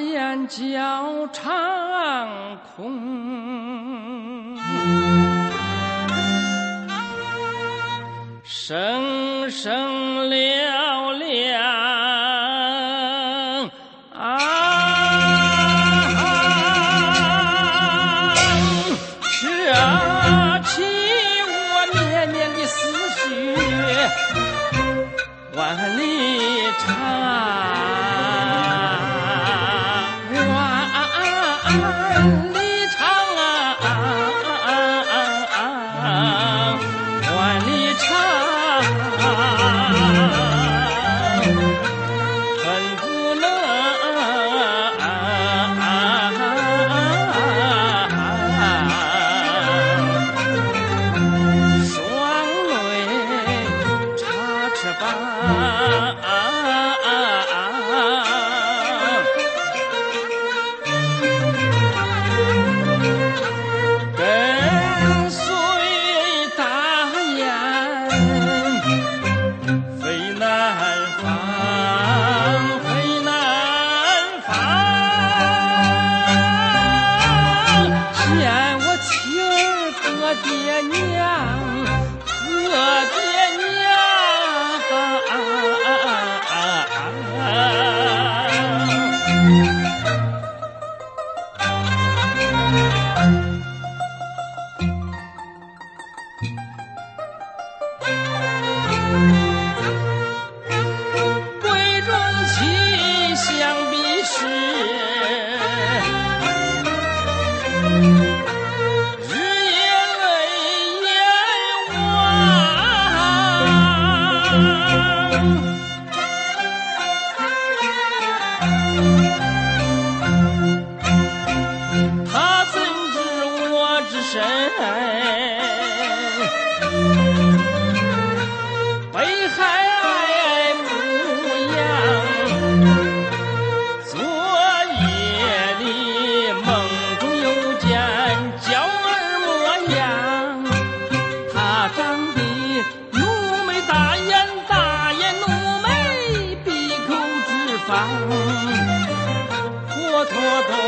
眼角长空。声声嘹亮啊，是啊，起我绵绵的思绪，万里长。身北海牧羊昨夜里梦中又见娇儿模样。他长得浓眉大眼大眼浓眉鼻口直方。妥妥的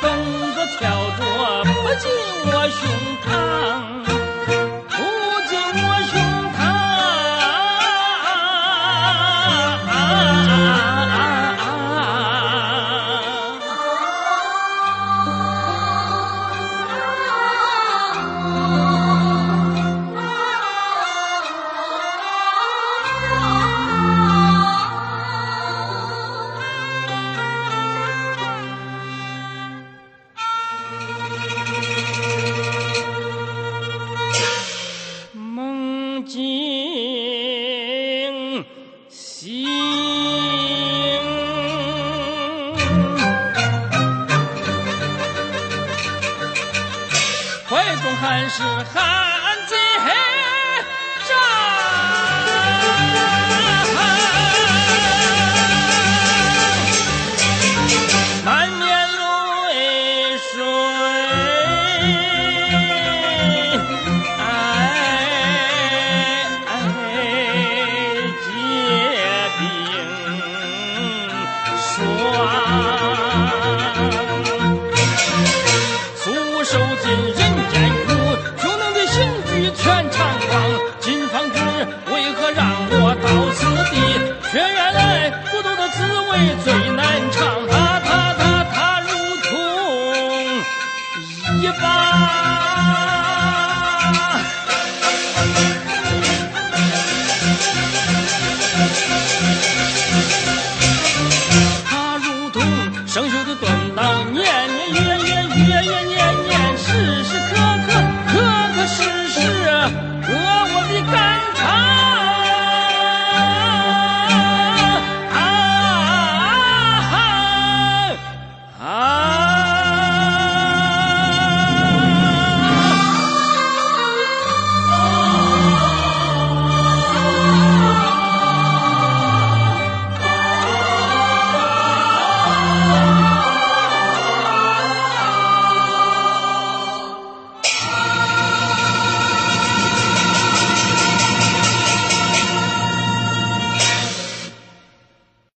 跟着跳着。是海